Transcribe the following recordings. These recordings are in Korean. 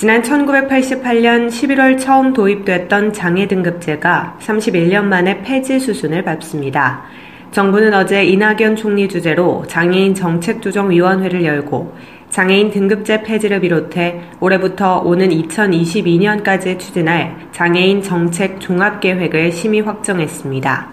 지난 1988년 11월 처음 도입됐던 장애 등급제가 31년 만에 폐지 수순을 밟습니다. 정부는 어제 이낙연 총리 주재로 장애인 정책조정위원회를 열고 장애인 등급제 폐지를 비롯해 올해부터 오는 2022년까지 추진할 장애인 정책 종합계획을 심의 확정했습니다.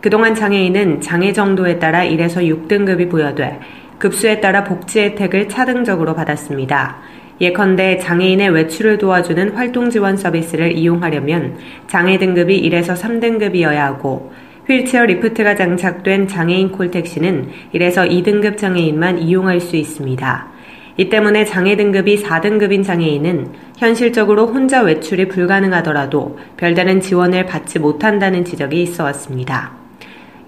그동안 장애인은 장애 정도에 따라 1에서 6등급이 부여돼 급수에 따라 복지 혜택을 차등적으로 받았습니다. 예컨대 장애인의 외출을 도와주는 활동 지원 서비스를 이용하려면 장애 등급이 1에서 3등급이어야 하고 휠체어 리프트가 장착된 장애인 콜택시는 1에서 2등급 장애인만 이용할 수 있습니다. 이 때문에 장애 등급이 4등급인 장애인은 현실적으로 혼자 외출이 불가능하더라도 별다른 지원을 받지 못한다는 지적이 있어 왔습니다.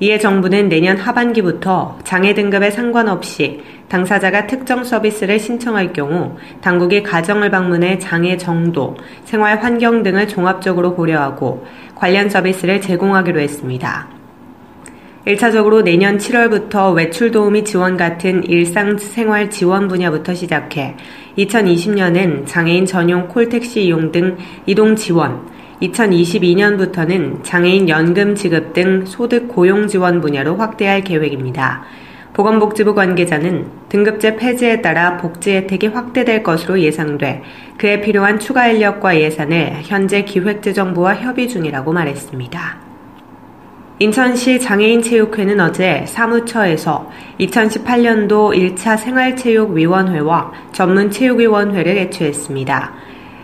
이에 정부는 내년 하반기부터 장애 등급에 상관없이 당사자가 특정 서비스를 신청할 경우 당국이 가정을 방문해 장애 정도, 생활 환경 등을 종합적으로 고려하고 관련 서비스를 제공하기로 했습니다. 1차적으로 내년 7월부터 외출 도우미 지원 같은 일상생활 지원 분야부터 시작해 2020년엔 장애인 전용 콜택시 이용 등 이동 지원, 2022년부터는 장애인 연금 지급 등 소득 고용 지원 분야로 확대할 계획입니다. 보건복지부 관계자는 등급제 폐지에 따라 복지 혜택이 확대될 것으로 예상돼 그에 필요한 추가 인력과 예산을 현재 기획재정부와 협의 중이라고 말했습니다. 인천시 장애인체육회는 어제 사무처에서 2018년도 1차 생활체육위원회와 전문체육위원회를 개최했습니다.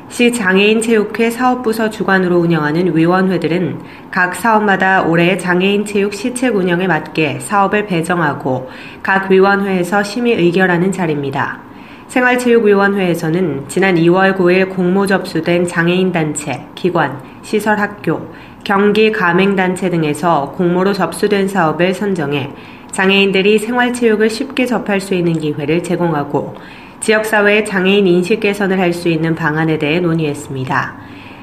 시 장애인 체육회 사업부서 주관으로 운영하는 위원회들은 각 사업마다 올해 장애인 체육 시책 운영에 맞게 사업을 배정하고 각 위원회에서 심의 의결하는 자리입니다. 생활체육위원회에서는 지난 2월 9일 공모 접수된 장애인 단체, 기관, 시설 학교, 경기 가맹단체 등에서 공모로 접수된 사업을 선정해 장애인들이 생활체육을 쉽게 접할 수 있는 기회를 제공하고 지역사회의 장애인 인식 개선을 할 수 있는 방안에 대해 논의했습니다.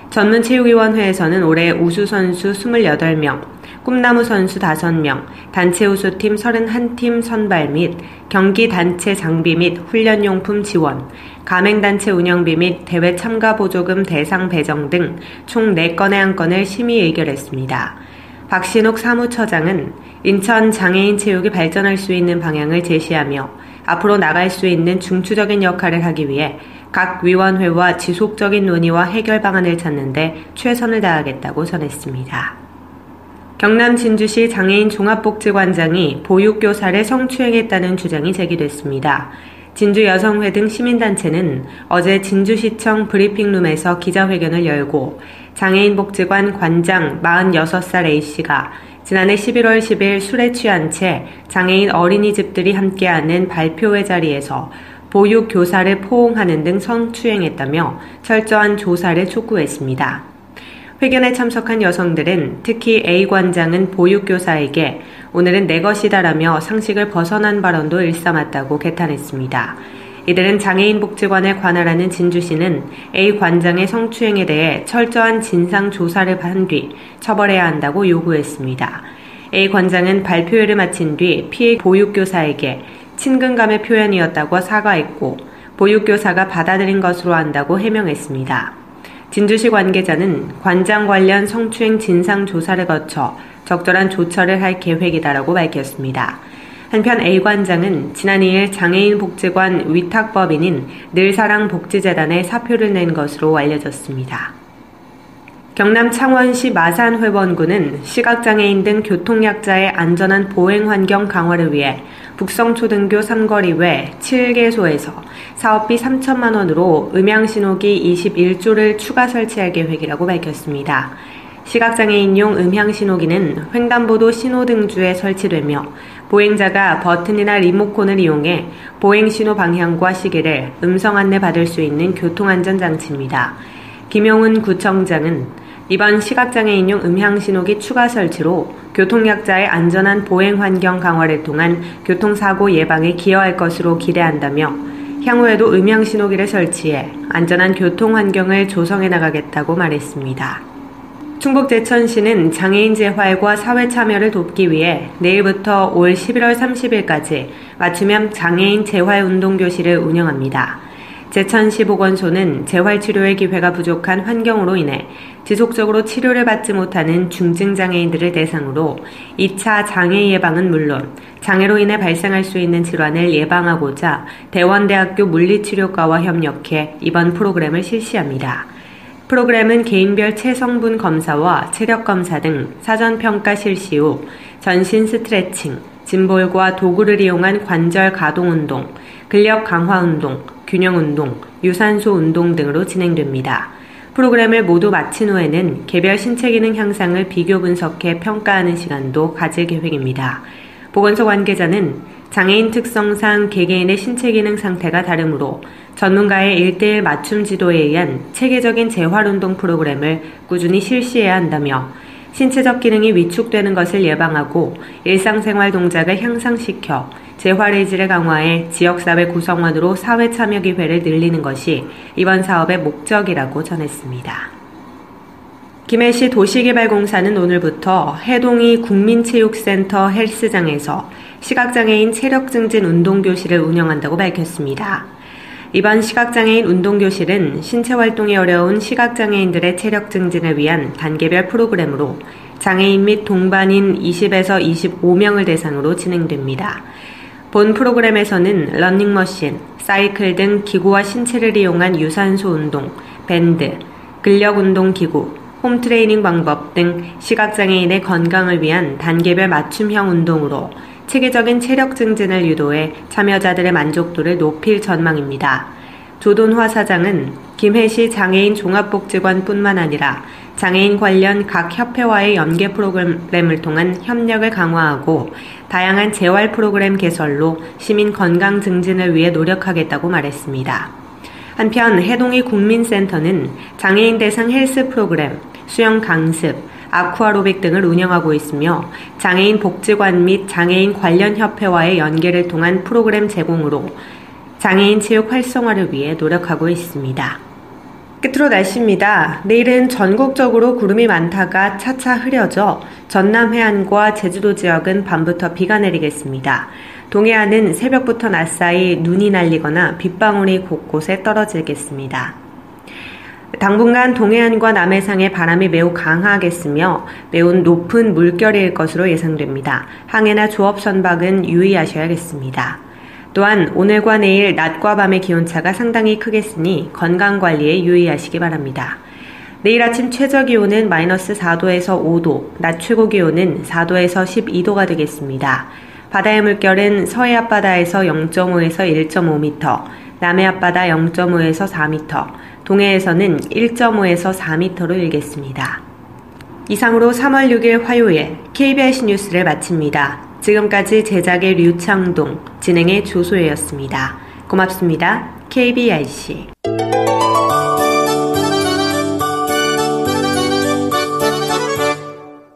전문체육위원회에서는 올해 우수선수 28명, 꿈나무 선수 5명, 단체 우수팀 31팀 선발 및 경기 단체 장비 및 훈련용품 지원, 가맹단체 운영비 및 대회 참가 보조금 대상 배정 등 총 4건의 안건을 심의 의결했습니다. 박신욱 사무처장은 인천 장애인 체육이 발전할 수 있는 방향을 제시하며 앞으로 나갈 수 있는 중추적인 역할을 하기 위해 각 위원회와 지속적인 논의와 해결 방안을 찾는데 최선을 다하겠다고 전했습니다. 경남 진주시 장애인 종합복지관장이 보육교사를 성추행했다는 주장이 제기됐습니다. 진주 여성회 등 시민단체는 어제 진주시청 브리핑룸에서 기자회견을 열고 장애인 복지관 관장 46살 A씨가 지난해 11월 10일 술에 취한 채 장애인 어린이집들이 함께하는 발표회 자리에서 보육 교사를 포옹하는 등 성추행했다며 철저한 조사를 촉구했습니다. 회견에 참석한 여성들은 특히 A 관장은 보육교사에게 오늘은 내 것이다라며 상식을 벗어난 발언도 일삼았다고 개탄했습니다. 이들은 장애인 복지관에 관할하는 진주시는 A 관장의 성추행에 대해 철저한 진상 조사를 한 뒤 처벌해야 한다고 요구했습니다. A 관장은 발표회를 마친 뒤 피해 보육교사에게 친근감의 표현이었다고 사과했고 보육교사가 받아들인 것으로 한다고 해명했습니다. 진주시 관계자는 관장 관련 성추행 진상 조사를 거쳐 적절한 조처를 할 계획이다라고 밝혔습니다. 한편 A 관장은 지난 2일 장애인 복지관 위탁법인인 늘사랑 복지재단에 사표를 낸 것으로 알려졌습니다. 경남 창원시 마산회원구는 시각장애인 등 교통약자의 안전한 보행 환경 강화를 위해 북성초등교 삼거리 외 7개소에서 사업비 3천만 원으로 음향신호기 21조를 추가 설치할 계획이라고 밝혔습니다. 시각장애인용 음향신호기는 횡단보도 신호등주에 설치되며 보행자가 버튼이나 리모컨을 이용해 보행신호 방향과 시계를 음성 안내 받을 수 있는 교통안전장치입니다. 김용은 구청장은 이번 시각장애인용 음향신호기 추가 설치로 교통약자의 안전한 보행 환경 강화를 통한 교통사고 예방에 기여할 것으로 기대한다며 향후에도 음향신호기를 설치해 안전한 교통 환경을 조성해 나가겠다고 말했습니다. 충북 제천시는 장애인 재활과 사회 참여를 돕기 위해 내일부터 올 11월 30일까지 맞춤형 장애인 재활운동교실을 운영합니다. 제천시 보건소는 재활치료의 기회가 부족한 환경으로 인해 지속적으로 치료를 받지 못하는 중증장애인들을 대상으로 2차 장애 예방은 물론 장애로 인해 발생할 수 있는 질환을 예방하고자 대원대학교 물리치료과와 협력해 이번 프로그램을 실시합니다. 프로그램은 개인별 체성분 검사와 체력 검사 등 사전 평가 실시 후 전신 스트레칭, 짐볼과 도구를 이용한 관절 가동 운동, 근력 강화 운동, 균형 운동, 유산소 운동 등으로 진행됩니다. 프로그램을 모두 마친 후에는 개별 신체 기능 향상을 비교 분석해 평가하는 시간도 가질 계획입니다. 보건소 관계자는 장애인 특성상 개개인의 신체 기능 상태가 다르므로 전문가의 일대일 맞춤 지도에 의한 체계적인 재활 운동 프로그램을 꾸준히 실시해야 한다며 신체적 기능이 위축되는 것을 예방하고 일상생활 동작을 향상시켜 재활의지를 강화해 지역사회 구성원으로 사회 참여 기회를 늘리는 것이 이번 사업의 목적이라고 전했습니다. 김해시 도시개발공사는 오늘부터 해동이 국민체육센터 헬스장에서 시각장애인 체력증진 운동교실을 운영한다고 밝혔습니다. 이번 시각장애인 운동교실은 신체활동이 어려운 시각장애인들의 체력 증진을 위한 단계별 프로그램으로 장애인 및 동반인 20에서 25명을 대상으로 진행됩니다. 본 프로그램에서는 러닝머신, 사이클 등 기구와 신체를 이용한 유산소 운동, 밴드, 근력 운동 기구, 홈트레이닝 방법 등 시각장애인의 건강을 위한 단계별 맞춤형 운동으로 체계적인 체력 증진을 유도해 참여자들의 만족도를 높일 전망입니다. 조돈화 사장은 김해시 장애인 종합복지관뿐만 아니라 장애인 관련 각 협회와의 연계 프로그램을 통한 협력을 강화하고 다양한 재활 프로그램 개설로 시민 건강 증진을 위해 노력하겠다고 말했습니다. 한편 해동이 국민센터는 장애인 대상 헬스 프로그램, 수영 강습, 아쿠아로빅 등을 운영하고 있으며 장애인 복지관 및 장애인 관련 협회와의 연계를 통한 프로그램 제공으로 장애인 체육 활성화를 위해 노력하고 있습니다. 끝으로 날씨입니다. 내일은 전국적으로 구름이 많다가 차차 흐려져 전남 해안과 제주도 지역은 밤부터 비가 내리겠습니다. 동해안은 새벽부터 낮 사이 눈이 날리거나 빗방울이 곳곳에 떨어지겠습니다. 당분간 동해안과 남해상의 바람이 매우 강하겠으며 매우 높은 물결일 것으로 예상됩니다. 항해나 조업 선박은 유의하셔야겠습니다. 또한 오늘과 내일 낮과 밤의 기온차가 상당히 크겠으니 건강 관리에 유의하시기 바랍니다. 내일 아침 최저 기온은 마이너스 4도에서 5도, 낮 최고 기온은 4도에서 12도가 되겠습니다. 바다의 물결은 서해 앞바다에서 0.5에서 1.5m, 남해 앞바다 0.5에서 4m, 동해에서는 1.5에서 4m로 일겠습니다. 이상으로 3월 6일 화요일 KBS 뉴스를 마칩니다. 지금까지 제작의 류창동, 진행의 조소혜였습니다. 고맙습니다. KBIC